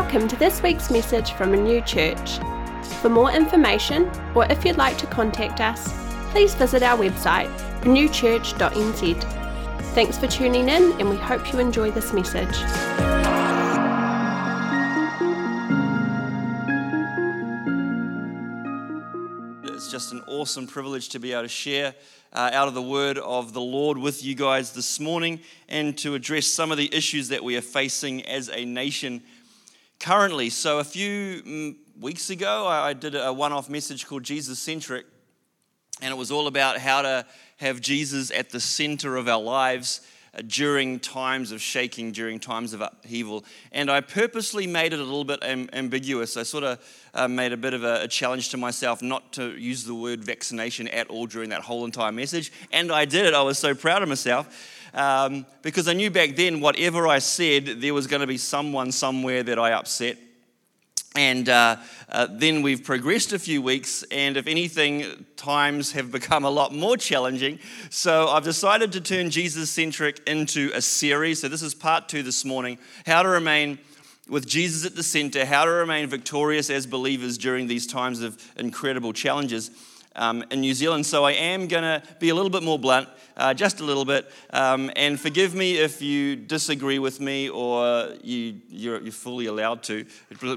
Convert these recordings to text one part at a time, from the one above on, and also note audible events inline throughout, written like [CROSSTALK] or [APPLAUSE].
Welcome to this week's message from Renew Church. For more information, or if you'd like to contact us, please visit our website, renewchurch.nz. Thanks for tuning in, and we hope you enjoy this message. It's just an awesome privilege to be able to share uh, out of the word of the Lord with you guys this morning and to address some of the issues that we are facing as a nation currently. So, a few mm, weeks ago, I did a one off message called Jesus Centric, and it was all about how to have Jesus at the center of our lives uh, during times of shaking, during times of upheaval. And I purposely made it a little bit ambiguous. I sort of uh, made a bit of a, a, challenge to myself not to use the word vaccination at all during that whole entire message. And I did it. I was so proud of myself um, because I knew back then whatever I said, there was going to be someone somewhere that I upset. And uh, uh, then we've progressed a few weeks, and if anything, times have become a lot more challenging. So I've decided to turn Jesus centric into a series. So this is part two this morning how to remain with Jesus at the center, how to remain victorious as believers during these times of incredible challenges um, in New Zealand. So I am going to be a little bit more blunt, uh, just a little bit. Um, and forgive me if you disagree with me or you, you're, you're, fully allowed to.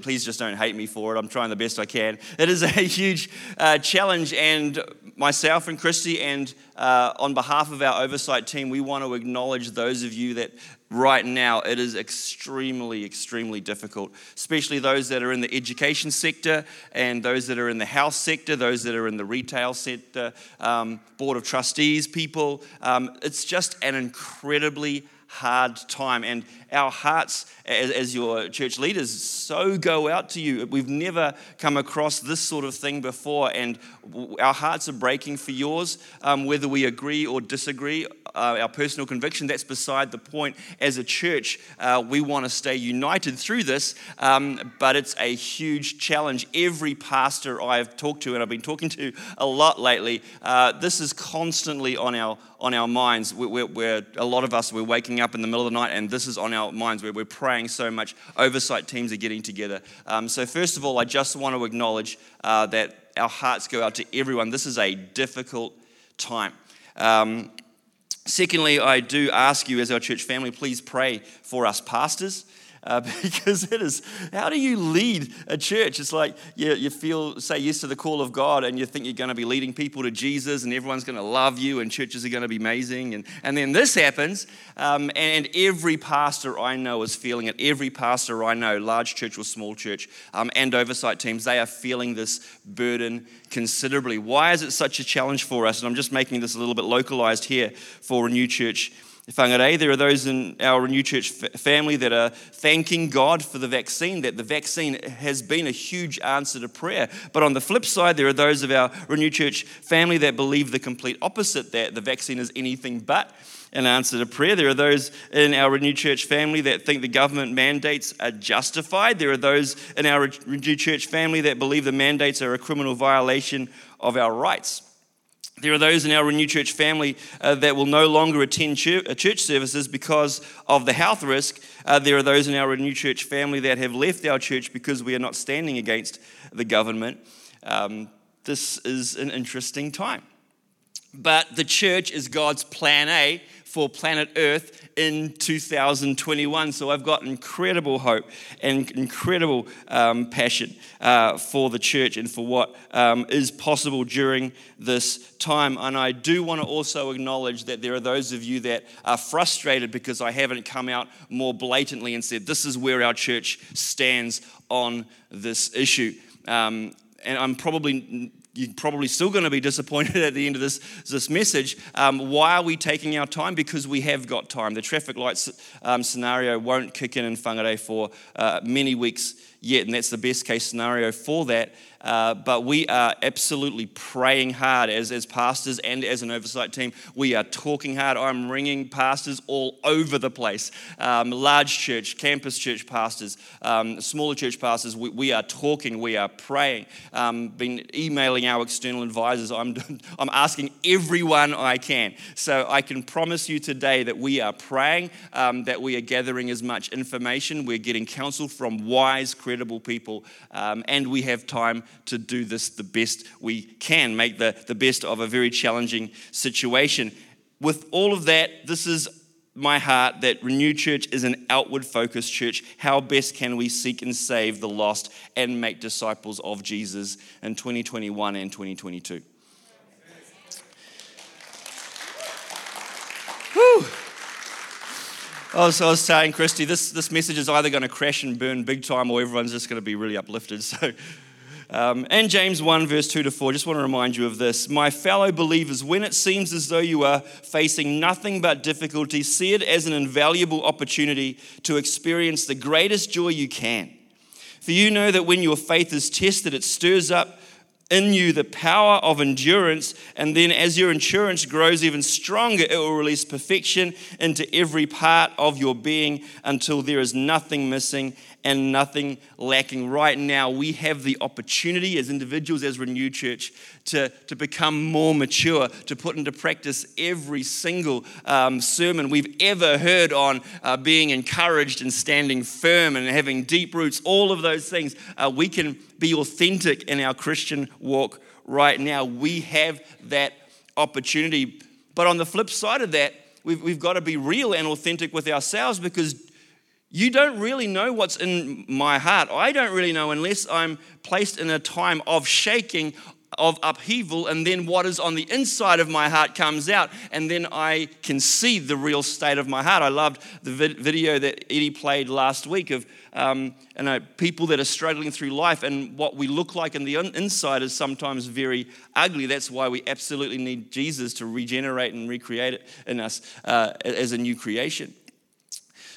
Please just don't hate me for it. I'm trying the best I can. It is a [LAUGHS] huge uh, challenge, and myself and Christy, and uh, on behalf of our oversight team, we want to acknowledge those of you that right now it is extremely, extremely difficult, especially those that are in the education sector and those that are in the health sector, those that are in the retail sector, um, board of trustees people. Um, it's just an incredibly hard time. And our hearts, as, as, your church leaders, so go out to you. We've never come across this sort of thing before, and our hearts are breaking for yours, um, whether we agree or disagree. Uh, our personal conviction, that's beside the point. As a church, uh, we want to stay united through this, um, but it's a huge challenge. Every pastor I've talked to, and I've been talking to a lot lately, uh, this is constantly on our on our minds. We're, we're, a lot of us, we're waking up in the middle of the night, and this is on our minds. We're, we're praying so much. Oversight teams are getting together. Um, so, first of all, I just want to acknowledge uh, that our hearts go out to everyone. This is a difficult time. Um, secondly, I do ask you, as our church family, please pray for us pastors uh, [LAUGHS] because it is how do you lead a church? It's like you, you feel, say yes to the call of God, and you think you're going to be leading people to Jesus, and everyone's going to love you, and churches are going to be amazing. And, and then this happens, um, and every pastor I know is feeling it. Every pastor I know, large church or small church, um, and oversight teams, they are feeling this burden considerably. Why is it such a challenge for us? And I'm just making this a little bit localized here for Renew Church whangarei. There are those in our Renew Church family that are thanking God for the vaccine, that the vaccine has been a huge answer to prayer. But on the flip side, there are those of our Renew Church family that believe the complete opposite, that the vaccine is anything but an answer to prayer. There are those in our Renew Church family that think the government mandates are justified. There are those in our Renew Church family that believe the mandates are a criminal violation of our rights. There are those in our Renew Church family uh, that will no longer attend church, uh, church services because of the health risk. Uh, there are those in our Renew Church family that have left our church because we are not standing against the government. Um, this is an interesting time. But the church is God's plan A for planet Earth in 2021. So I've got incredible hope and incredible um, passion uh, for the church and for what um, is possible during this time. And I do want to also acknowledge that there are those of you that are frustrated because I haven't come out more blatantly and said, this is where our church stands on this issue. Um, and I'm probably you're probably still going to be disappointed [LAUGHS] at the end of this, this message. Um, why are we taking our time? Because we have got time. The traffic lights um, scenario won't kick in in Whangarei for uh, many weeks yet, and that's the best case scenario for that. Uh, but we are absolutely praying hard as, as pastors and as an oversight team. We are talking hard. I'm ringing pastors all over the place um, large church, campus church pastors, um, smaller church pastors. We, we, are talking, we are praying. Um, been emailing our external advisors. I'm, [LAUGHS] I'm asking everyone I can. So I can promise you today that we are praying, um, that we are gathering as much information, we're getting counsel from wise, credible people, um, and we have time to do this the best we can, make the, the best of a very challenging situation. With all of that, this is my heart that Renew Church is an outward focused church. How best can we seek and save the lost and make disciples of Jesus in 2021 and 2022? Whew. So I was saying, Christy, this, this message is either going to crash and burn big time or everyone's just going to be really uplifted. [LAUGHS] So, um, and James 1, verse 2 to 4, just want to remind you of this. My fellow believers, when it seems as though you are facing nothing but difficulty, see it as an invaluable opportunity to experience the greatest joy you can. For you know that when your faith is tested, it stirs up in you the power of endurance, and then as your endurance grows even stronger, it will release perfection into every part of your being until there is nothing missing and nothing lacking. Right now, we have the opportunity as individuals, as Renew Church, to, to become more mature, to put into practice every single um, sermon we've ever heard on uh, being encouraged and standing firm and having deep roots, all of those things. Uh, we can be authentic in our Christian walk right now. We have that opportunity. But on the flip side of that, we've, we've got to be real and authentic with ourselves because you don't really know what's in my heart. I don't really know unless I'm placed in a time of shaking, of upheaval, and then what is on the inside of my heart comes out, and then I can see the real state of my heart. I loved the video that Eddie played last week of um, you know, people that are struggling through life, and what we look like in the inside is sometimes very ugly. That's why we absolutely need Jesus to regenerate and recreate it in us uh, as a new creation.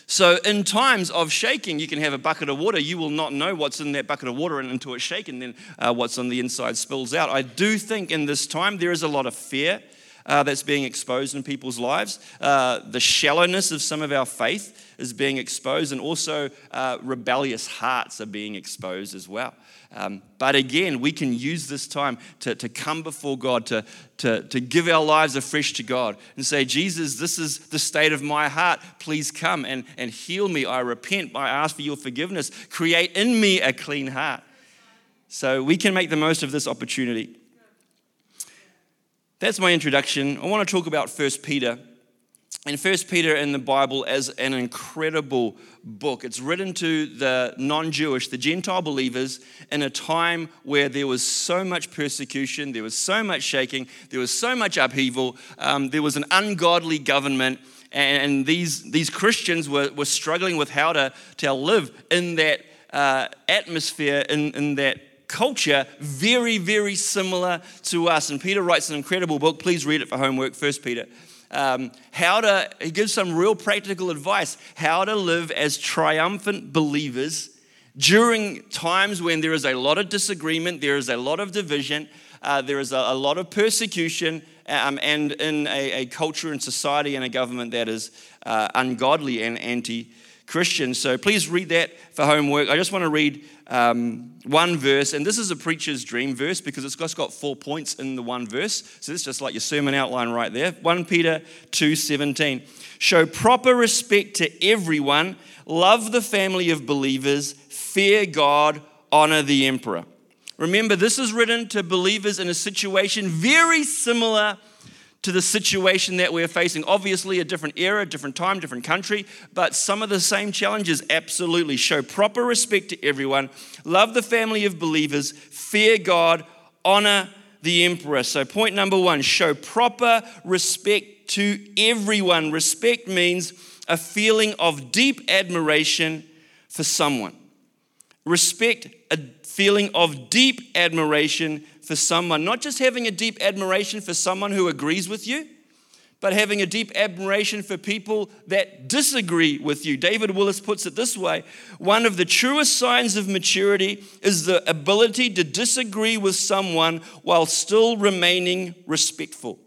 So, in times of shaking, you can have a bucket of water. You will not know what's in that bucket of water until it's shaken, then uh, what's on the inside spills out. I do think in this time there is a lot of fear uh, that's being exposed in people's lives. Uh, the shallowness of some of our faith is being exposed, and also uh, rebellious hearts are being exposed as well. Um, but again, we can use this time to, to come before God, to, to, to give our lives afresh to God and say, Jesus, this is the state of my heart. Please come and, and heal me. I repent. I ask for your forgiveness. Create in me a clean heart. So we can make the most of this opportunity. That's my introduction. I want to talk about 1 Peter And First Peter in the Bible as an incredible book. It's written to the non Jewish, the Gentile believers, in a time where there was so much persecution, there was so much shaking, there was so much upheaval, um, there was an ungodly government, and, these, these Christians were, were struggling with how to, to live in that uh, atmosphere, in, in that culture very, very similar to us. And Peter writes an incredible book. Please read it for homework, First Peter um, how to, he gives some real practical advice how to live as triumphant believers during times when there is a lot of disagreement, there is a lot of division, uh, there is a, a, lot of persecution, um, and in a, a, culture and society and a government that is uh, ungodly and anti Christian. So please read that for homework. I just want to read um, one verse, and this is a preacher's dream verse because it's got four points in the one verse. So it's just like your sermon outline right there. 1 Peter 2:17. Show proper respect to everyone, love the family of believers, fear God, honor the emperor. Remember, this is written to believers in a situation very similar to the situation that we're facing. Obviously, a different era, different time, different country, but some of the same challenges absolutely. Show proper respect to everyone, love the family of believers, fear God, honor the emperor. So, point number one show proper respect to everyone. Respect means a feeling of deep admiration for someone. Respect, a feeling of deep admiration for someone, not just having a deep admiration for someone who agrees with you, but having a deep admiration for people that disagree with you. David Willis puts it this way One of the truest signs of maturity is the ability to disagree with someone while still remaining respectful.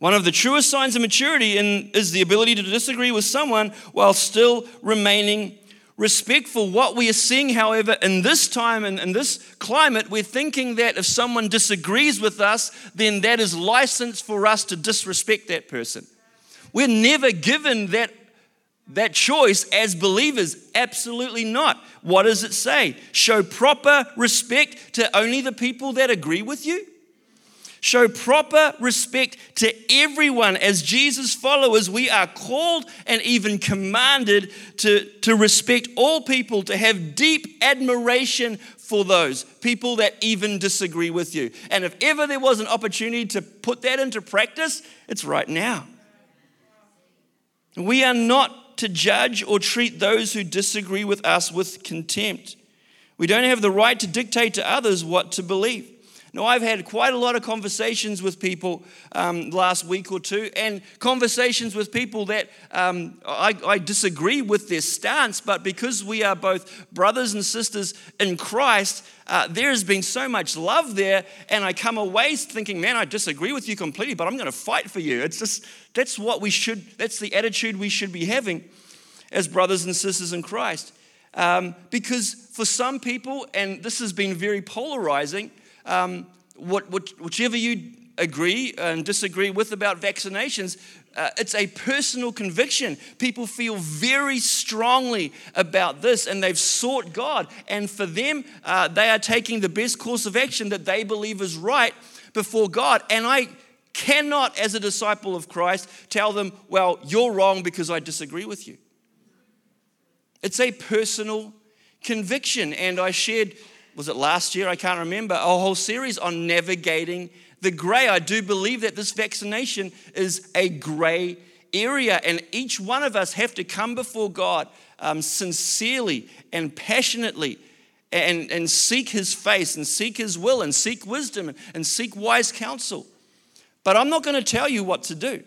One of the truest signs of maturity in, is the ability to disagree with someone while still remaining respectful. What we are seeing, however, in this time and in this climate, we're thinking that if someone disagrees with us, then that is license for us to disrespect that person. We're never given that, that choice as believers. Absolutely not. What does it say? Show proper respect to only the people that agree with you? Show proper respect to everyone. As Jesus' followers, we are called and even commanded to, to respect all people, to have deep admiration for those people that even disagree with you. And if ever there was an opportunity to put that into practice, it's right now. We are not to judge or treat those who disagree with us with contempt. We don't have the right to dictate to others what to believe. Now, I've had quite a lot of conversations with people um, last week or two, and conversations with people that um, I, I, disagree with their stance, but because we are both brothers and sisters in Christ, uh, there has been so much love there, and I come away thinking, man, I disagree with you completely, but I'm going to fight for you. It's just, that's what we should, that's the attitude we should be having as brothers and sisters in Christ. Um, because for some people, and this has been very polarizing, um, what, what, whichever you agree and disagree with about vaccinations, uh, it's a personal conviction. People feel very strongly about this and they've sought God. And for them, uh, they are taking the best course of action that they believe is right before God. And I cannot, as a disciple of Christ, tell them, well, you're wrong because I disagree with you. It's a personal conviction. And I shared was it last year? I can't remember, a whole series on navigating the grey. I do believe that this vaccination is a grey area, and each one of us have to come before God um, sincerely and passionately and, and seek His face and seek His will and seek wisdom and seek wise counsel. But I'm not going to tell you what to do.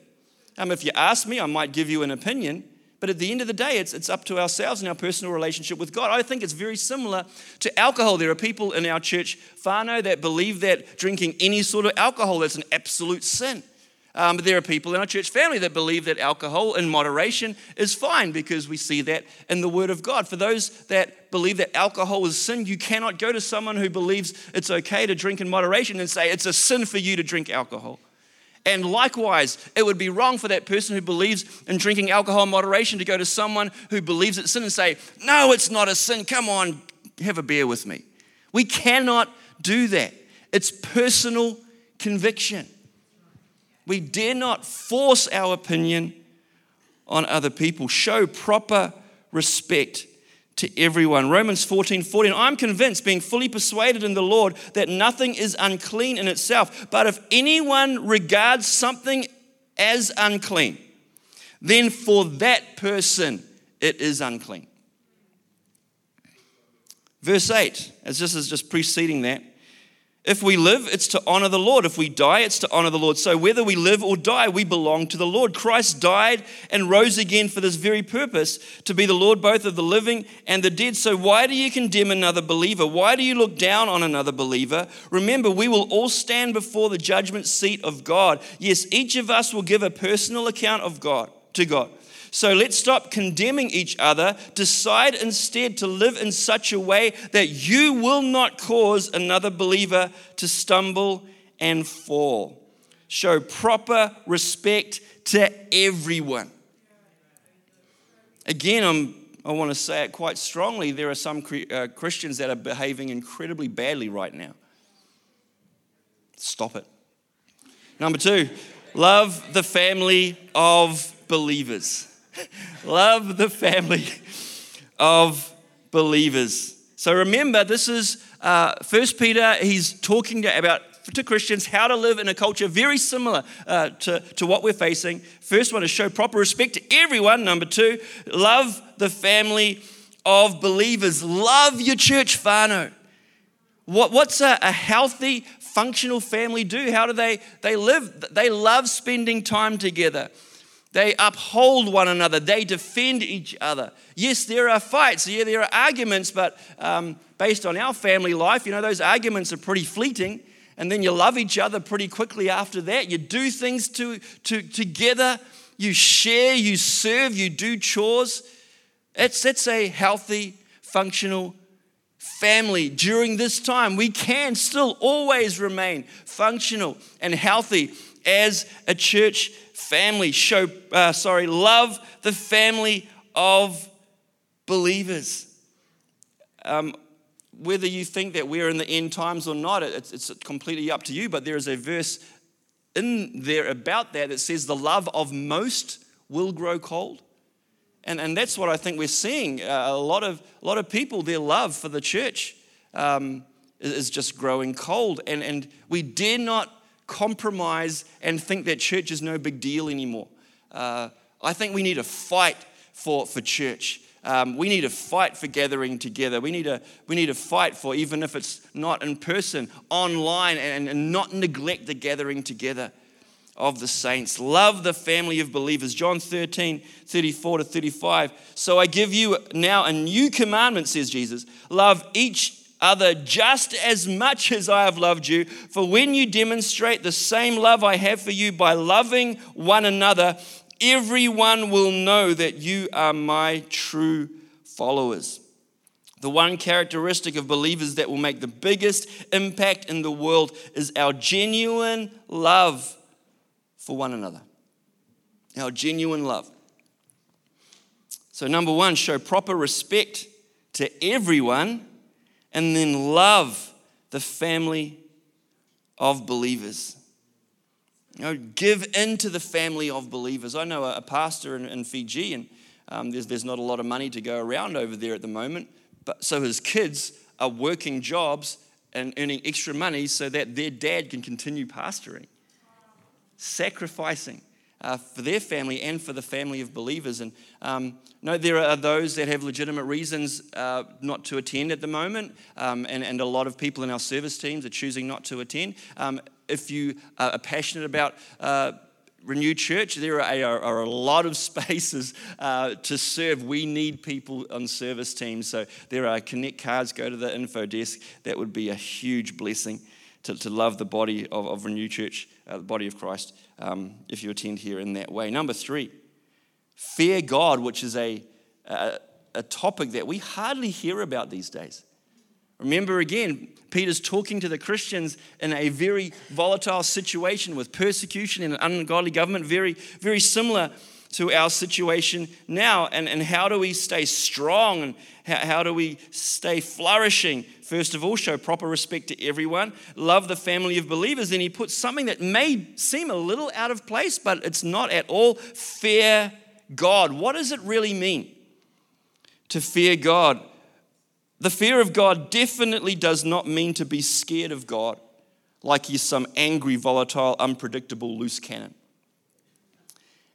Um, if you ask me, I might give you an opinion, but at the end of the day, it's, it's up to ourselves and our personal relationship with God. I think it's very similar to alcohol. There are people in our church, whānau, that believe that drinking any sort of alcohol is an absolute sin. Um, but there are people in our church family that believe that alcohol in moderation is fine because we see that in the Word of God. For those that believe that alcohol is sin, you cannot go to someone who believes it's okay to drink in moderation and say it's a sin for you to drink alcohol. And likewise, it would be wrong for that person who believes in drinking alcohol in moderation to go to someone who believes it's sin and say, No, it's not a sin. Come on, have a beer with me. We cannot do that. It's personal conviction. We dare not force our opinion on other people. Show proper respect to everyone. Romans 14 14. I'm convinced, being fully persuaded in the Lord, that nothing is unclean in itself. But if anyone regards something as unclean, then for that person it is unclean. Verse 8, as this is just preceding that. If we live, it's to honor the Lord. If we die, it's to honor the Lord. So whether we live or die, we belong to the Lord. Christ died and rose again for this very purpose, to be the Lord both of the living and the dead. So why do you condemn another believer? Why do you look down on another believer? Remember, we will all stand before the judgment seat of God. Yes, each of us will give a personal account of God to God. So let's stop condemning each other. Decide instead to live in such a way that you will not cause another believer to stumble and fall. Show proper respect to everyone. Again, I'm, i want to say it quite strongly. There are some uh, Christians that are behaving incredibly badly right now. Stop it. Number two, love the family of believers. Love the family of believers. So remember, this is uh, First Peter. He's talking to, about to Christians how to live in a culture very similar uh, to, to what we're facing. First one is show proper respect to everyone. Number two, love the family of believers. Love your church, whānau. What, what's a, a healthy functional family do? How do they, they live? They love spending time together. They uphold one another. They defend each other. Yes, there are fights. Yeah, there are arguments, but um, based on our family life, you know, those arguments are pretty fleeting. And then you love each other pretty quickly after that. You do things to, to, together. You share, you serve, you do chores. It's, it's a healthy, functional family during this time. We can still always remain functional and healthy as a church family. Show, uh, sorry, love the family of believers. Um, whether you think that we're in the end times or not, it's, it's completely up to you. But there is a verse in there about that that says the love of most will grow cold. And, and that's what I think we're seeing. Uh, a, lot of, a lot of people, their love for the church um, is just growing cold. And, and we dare not compromise and think that church is no big deal anymore. Uh, I think we need to fight for, for church. Um, we need to fight for gathering together. We need, to, we need to fight for, even if it's not in person, online, and, and not neglect the gathering together of the saints. Love the family of believers. John 13, 34 to 35. So I give you now a new commandment, says Jesus. Love each other just as much as I have loved you. For when you demonstrate the same love I have for you by loving one another, everyone will know that you are my true followers. The one characteristic of believers that will make the biggest impact in the world is our genuine love for one another. Our genuine love. So, number one, show proper respect to everyone, and then love the family of believers. You know, give into the family of believers. I know a, pastor in, in Fiji, and um, there's, there's not a lot of money to go around over there at the moment. But so his kids are working jobs and earning extra money so that their dad can continue pastoring, sacrificing uh, for their family and for the family of believers. And um, no, there are those that have legitimate reasons uh, not to attend at the moment, um, and, and a lot of people in our service teams are choosing not to attend. Um, if you are passionate about uh, Renew Church, there are, are, a lot of [LAUGHS] spaces uh, to serve. We need people on service teams. So there are connect cards, go to the info desk. That would be a huge blessing to, to love the body of, of Renew Church, uh, the body of Christ, um, if you attend here in that way. Number three, fear God, which is a, a, a topic that we hardly hear about these days. Remember again, Peter's talking to the Christians in a very volatile situation with persecution and an ungodly government, very, very similar to our situation now. And, and how do we stay strong and how, how do we stay flourishing? First of all, show proper respect to everyone, love the family of believers. And he puts something that may seem a little out of place, but it's not at all fear God. What does it really mean to fear God? The fear of God definitely does not mean to be scared of God like he's some angry, volatile, unpredictable loose cannon.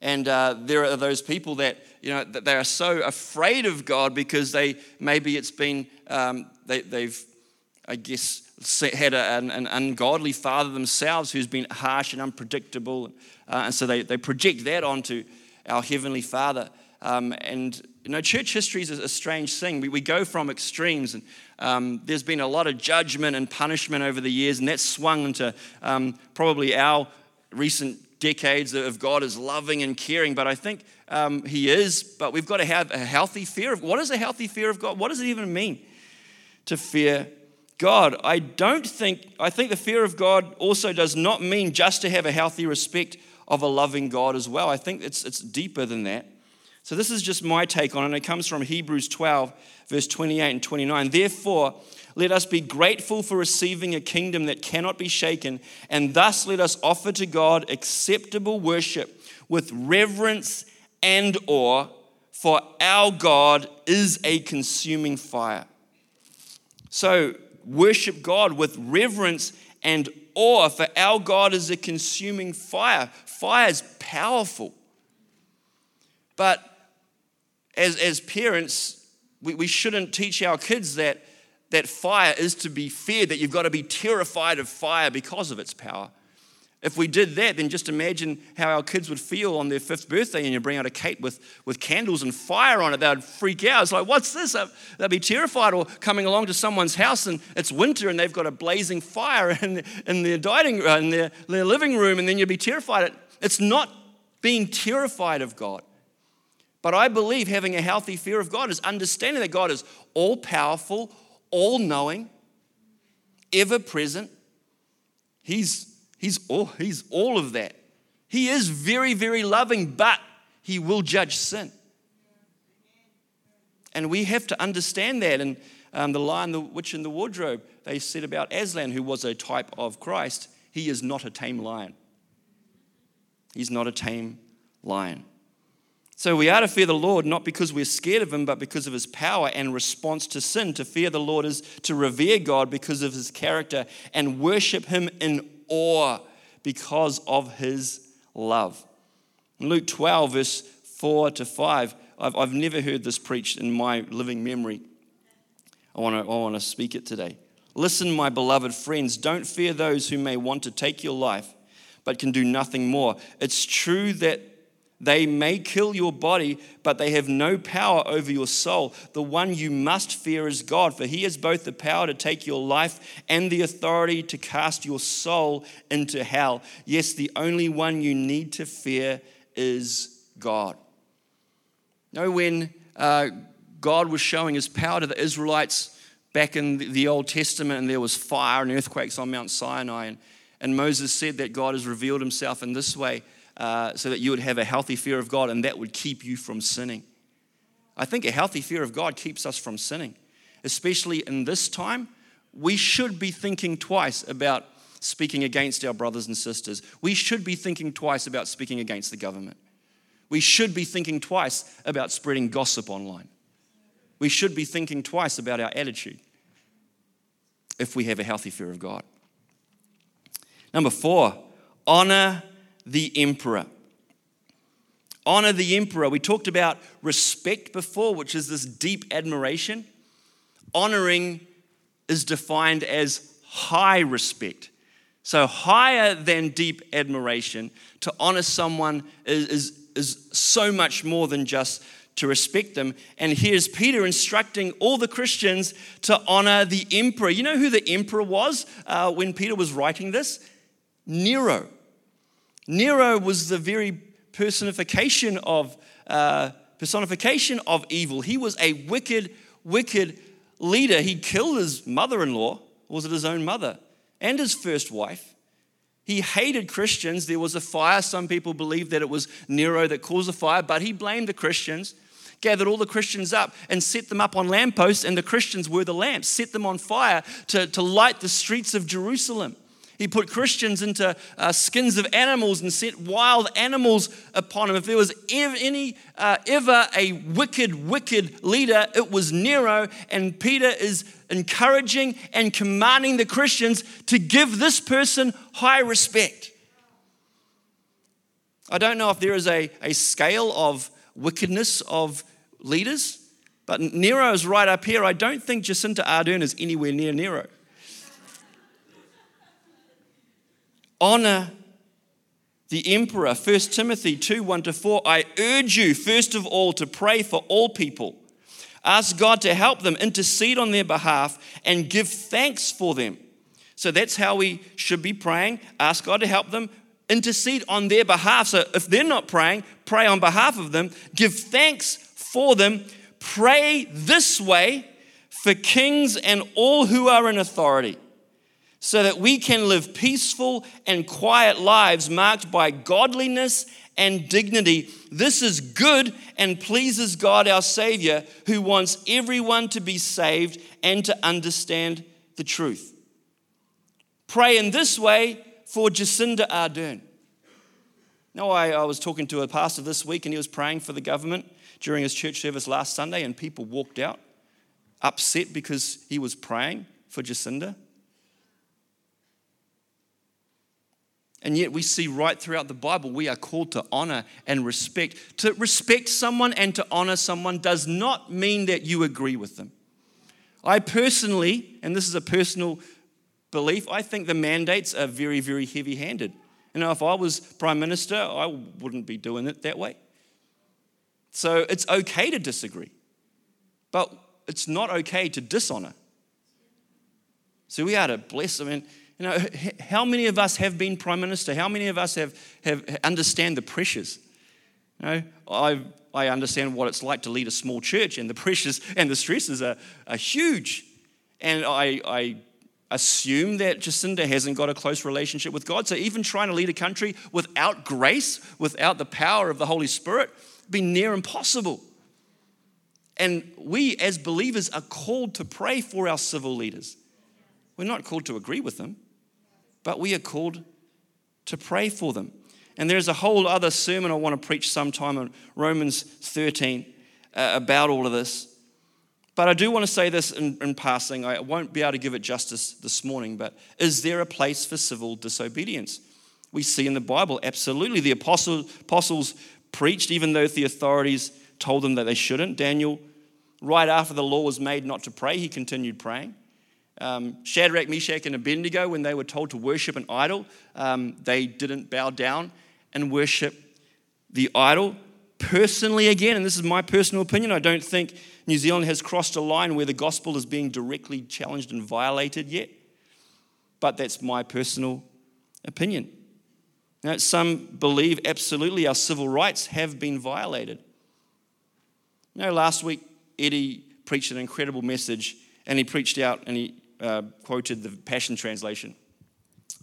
And uh, there are those people that, you know, that they are so afraid of God because they, maybe it's been, um, they, they've, I guess, had a, an, an, ungodly father themselves who's been harsh and unpredictable. Uh, and so they, they project that onto our Heavenly Father. Um, and you know, church history is a strange thing. We, we go from extremes, and um, there's been a lot of judgment and punishment over the years, and that's swung into um, probably our recent decades of God is loving and caring. But I think um, He is, but we've got to have a healthy fear of what is a healthy fear of God? What does it even mean to fear God? I don't think, I think the fear of God also does not mean just to have a healthy respect of a loving God as well. I think it's, it's deeper than that. So, this is just my take on it. and It comes from Hebrews 12, verse 28 and 29. Therefore, let us be grateful for receiving a kingdom that cannot be shaken, and thus let us offer to God acceptable worship with reverence and awe, for our God is a consuming fire. So, worship God with reverence and awe, for our God is a consuming fire. Fire is powerful. But as, as parents, we, we shouldn't teach our kids that that fire is to be feared, that you've got to be terrified of fire because of its power. If we did that, then just imagine how our kids would feel on their fifth birthday and you bring out a cake with, with candles and fire on it. They'd freak out. It's like, what's this? They'd be terrified. Or coming along to someone's house and it's winter and they've got a blazing fire in, in, their, dining, uh, in their, their living room, and then you'd be terrified. It's not being terrified of God. But I believe having a healthy fear of God is understanding that God is all powerful, all knowing, ever present. He's, he's, all, he's all of that. He is very, very loving, but he will judge sin. And we have to understand that. And um, the lion, the witch, and the wardrobe, they said about Aslan, who was a type of Christ, he is not a tame lion. He's not a tame lion. So we are to fear the Lord not because we're scared of him, but because of his power and response to sin. To fear the Lord is to revere God because of his character and worship him in awe because of his love. In Luke 12, verse 4 to 5, I've, I've never heard this preached in my living memory. I want to I want to speak it today. Listen, my beloved friends, don't fear those who may want to take your life, but can do nothing more. It's true that they may kill your body, but they have no power over your soul. The one you must fear is God, for he has both the power to take your life and the authority to cast your soul into hell. Yes, the only one you need to fear is God. Know, when uh, God was showing his power to the Israelites back in the Old Testament, and there was fire and earthquakes on Mount Sinai, and, and Moses said that God has revealed himself in this way uh, so that you would have a healthy fear of God and that would keep you from sinning. I think a healthy fear of God keeps us from sinning, especially in this time. We should be thinking twice about speaking against our brothers and sisters. We should be thinking twice about speaking against the government. We should be thinking twice about spreading gossip online. We should be thinking twice about our attitude if we have a healthy fear of God. Number four, honor the emperor. Honor the emperor. We talked about respect before, which is this deep admiration. Honoring is defined as high respect. So, higher than deep admiration, to honor someone is, is, is so much more than just to respect them. And here's Peter instructing all the Christians to honor the emperor. You know who the emperor was uh, when Peter was writing this? Nero. Nero was the very personification of, uh, personification of evil. He was a wicked, wicked leader. He killed his mother in law, was it his own mother, and his first wife. He hated Christians. There was a fire. Some people believe that it was Nero that caused the fire, but he blamed the Christians, gathered all the Christians up and set them up on lampposts, and the Christians were the lamps, set them on fire to, to light the streets of Jerusalem. He put Christians into uh, skins of animals and set wild animals upon them. If there was ever, any, uh, ever a wicked, wicked leader, it was Nero. And Peter is encouraging and commanding the Christians to give this person high respect. I don't know if there is a, a scale of wickedness of leaders, but Nero is right up here. I don't think Jacinda Ardern is anywhere near Nero. Honor the emperor. 1 Timothy 2 1 to 4. I urge you, first of all, to pray for all people. Ask God to help them, intercede on their behalf, and give thanks for them. So that's how we should be praying. Ask God to help them, intercede on their behalf. So if they're not praying, pray on behalf of them, give thanks for them. Pray this way for kings and all who are in authority so that we can live peaceful and quiet lives marked by godliness and dignity. This is good and pleases God our Savior, who wants everyone to be saved and to understand the truth. Pray in this way for Jacinda Ardern. Now, I, I was talking to a pastor this week and he was praying for the government during his church service last Sunday, and people walked out upset because he was praying for Jacinda. And yet, we see right throughout the Bible, we are called to honor and respect. To respect someone and to honor someone does not mean that you agree with them. I personally, and this is a personal belief, I think the mandates are very, very heavy handed. You know, if I was Prime Minister, I wouldn't be doing it that way. So it's okay to disagree, but it's not okay to dishonor. So we are to bless. I mean, you know, how many of us have been prime minister? How many of us have, have understand the pressures? You know, I, I understand what it's like to lead a small church, and the [LAUGHS] pressures and the stresses are, are huge. And I, I assume that Jacinda hasn't got a close relationship with God. So even trying to lead a country without grace, without the power of the Holy Spirit, be near impossible. And we as believers are called to pray for our civil leaders. We're not called to agree with them, but we are called to pray for them. And there's a whole other sermon I want to preach sometime on Romans 13 uh, about all of this. But I do want to say this in, in, passing. I won't be able to give it justice this morning, but is there a place for civil disobedience? We see in the Bible, absolutely. The apostles, apostles preached, even though the authorities told them that they shouldn't. Daniel, right after the law was made not to pray, he continued praying. Um, Shadrach, Meshach, and Abednego, when they were told to worship an idol, um, they didn't bow down and worship the idol. Personally, again, and this is my personal opinion, I don't think New Zealand has crossed a line where the gospel is being directly challenged and violated yet. But that's my personal opinion. Now, some believe absolutely our civil rights have been violated. You know, last week, Eddie preached an incredible message, and he preached out and he uh, quoted the Passion Translation.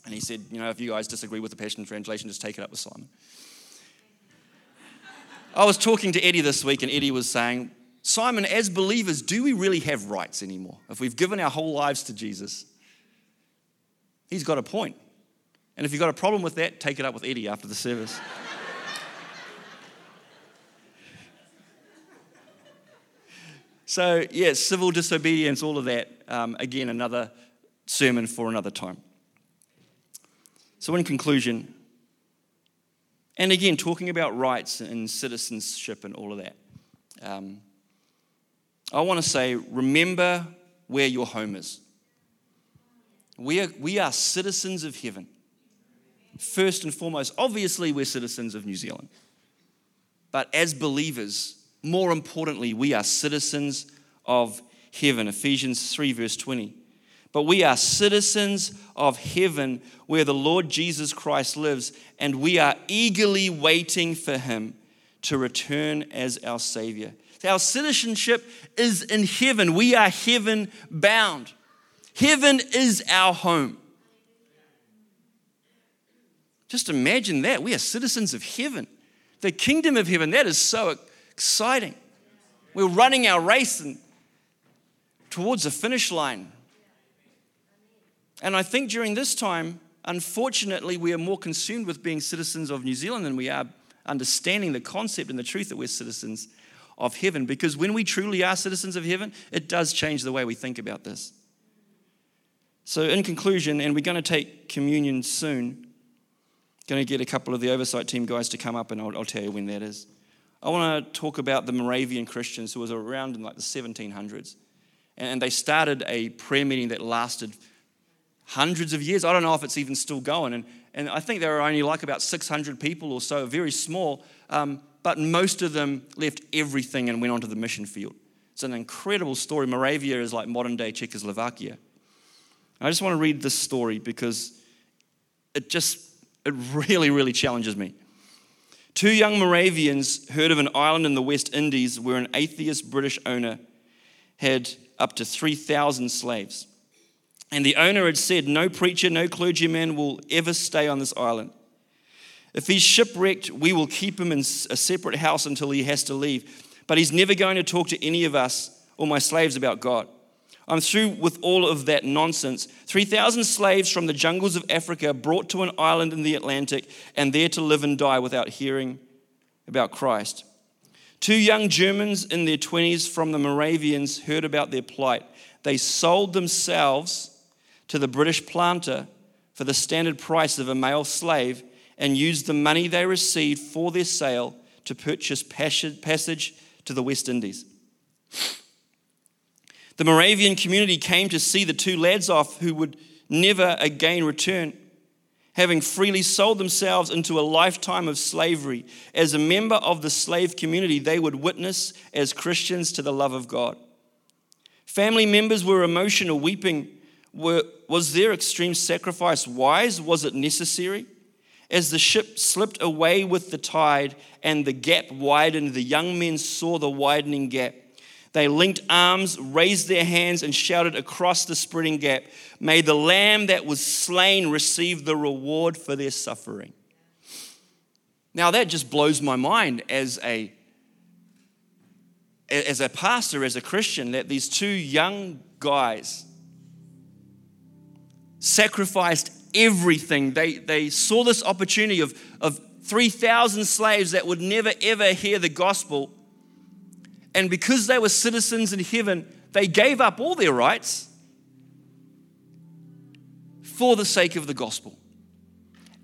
And he said, You know, if you guys disagree with the Passion Translation, just take it up with Simon. I was talking to Eddie this week, and Eddie was saying, Simon, as believers, do we really have rights anymore? If we've given our whole lives to Jesus, he's got a point. And if you've got a problem with that, take it up with Eddie after the service. [LAUGHS] so, yes, yeah, civil disobedience, all of that. Um, again, another sermon for another time. So, in conclusion, and again, talking about rights and citizenship and all of that, um, I want to say remember where your home is. We are, we are citizens of heaven first and foremost, obviously, we're citizens of New Zealand. But as believers, more importantly, we are citizens of heaven. Ephesians 3, verse 20. But we are citizens of heaven where the Lord Jesus Christ lives, and we are eagerly waiting for him to return as our Savior. Our citizenship is in heaven. We are heaven bound. Heaven is our home. Just imagine that. We are citizens of heaven. The kingdom of heaven, that is so exciting. We're running our race and towards the finish line. And I think during this time, unfortunately, we are more consumed with being citizens of New Zealand than we are understanding the concept and the truth that we're citizens of heaven. Because when we truly are citizens of heaven, it does change the way we think about this. So, in conclusion, and we're going to take communion soon, Going to get a couple of the oversight team guys to come up, and I'll, I'll tell you when that is. I want to talk about the Moravian Christians who was around in like the 1700s. And they started a prayer meeting that lasted hundreds of years. I don't know if it's even still going. And, and I think there were only like about 600 people or so, very small. Um, but most of them left everything and went onto the mission field. It's an incredible story. Moravia is like modern day Czechoslovakia. I just want to read this story because it just it really, really challenges me. Two young Moravians heard of an island in the West Indies where an atheist British owner had up to 3,000 slaves. And the owner had said, No preacher, no clergyman will ever stay on this island. If he's shipwrecked, we will keep him in a separate house until he has to leave. But he's never going to talk to any of us or my slaves about God. I'm through with all of that nonsense. 3,000 slaves from the jungles of Africa brought to an island in the Atlantic and there to live and die without hearing about Christ. Two young Germans in their 20s from the Moravians heard about their plight. They sold themselves to the British planter for the standard price of a male slave and used the money they received for their sale to purchase passage to the West Indies. The Moravian community came to see the two lads off who would never again return, having freely sold themselves into a lifetime of slavery. As a member of the slave community, they would witness as Christians to the love of God. Family members were emotional, weeping. Were, was their extreme sacrifice wise? Was it necessary? As the ship slipped away with the tide and the gap widened, the young men saw the widening gap. They linked arms, raised their hands, and shouted across the spreading gap May the lamb that was slain receive the reward for their suffering. Now, that just blows my mind as a, as a pastor, as a Christian, that these two young guys sacrificed everything. They, they saw this opportunity of, of 3,000 slaves that would never ever hear the gospel. And because they were citizens in heaven, they gave up all their rights for the sake of the gospel.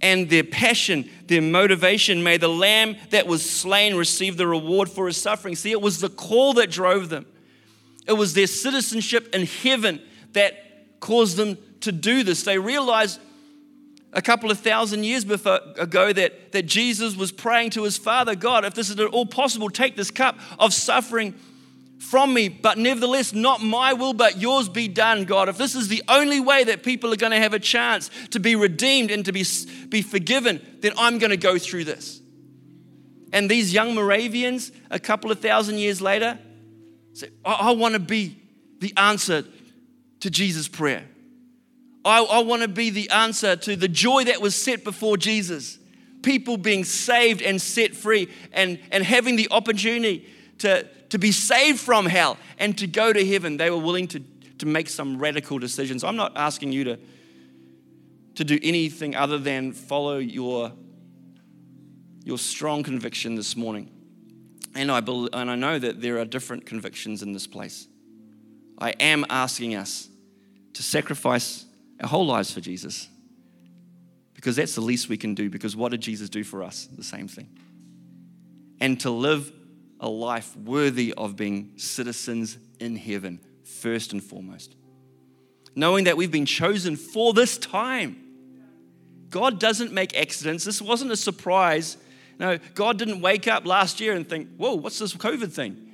And their passion, their motivation, may the lamb that was slain receive the reward for his suffering. See, it was the call that drove them, it was their citizenship in heaven that caused them to do this. They realized a couple of thousand years before, ago that, that Jesus was praying to his Father God, if this is at all possible, take this cup of suffering from me, but nevertheless, not my will, but yours be done, God. If this is the only way that people are going to have a chance to be redeemed and to be, be forgiven, then I'm going to go through this. And these young Moravians, a couple of thousand years later, say, I, I want to be the answer to Jesus' prayer. I, I want to be the answer to the joy that was set before Jesus. People being saved and set free and, and having the opportunity to, to be saved from hell and to go to heaven. They were willing to, to make some radical decisions. I'm not asking you to, to do anything other than follow your, your strong conviction this morning. And I, and I know that there are different convictions in this place. I am asking us to sacrifice our whole lives for Jesus. Because that's the least we can do. Because what did Jesus do for us? The same thing. And to live a life worthy of being citizens in heaven, first and foremost. Knowing that we've been chosen for this time. God doesn't make accidents. This wasn't a surprise. No, God didn't wake up last year and think, whoa, what's this COVID thing?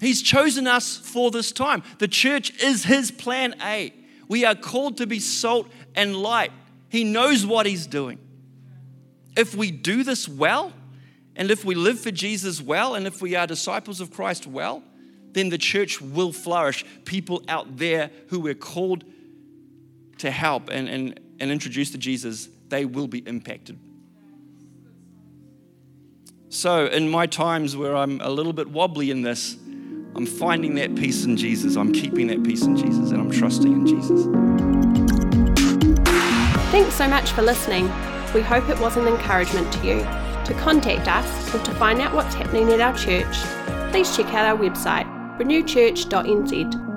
He's chosen us for this time. The church is His plan A. We are called to be salt and light. He knows what He's doing. If we do this well, and if we live for Jesus well, and if we are disciples of Christ well, then the church will flourish. People out there who we're called to help and, and, and introduce to Jesus, they will be impacted. So, in my times where I'm a little bit wobbly in this, I'm finding that peace in Jesus. I'm keeping that peace in Jesus, and I'm trusting in Jesus. Thanks so much for listening. We hope it was an encouragement to you. To contact us or to find out what's happening at our church, please check out our website, renewchurch.nz.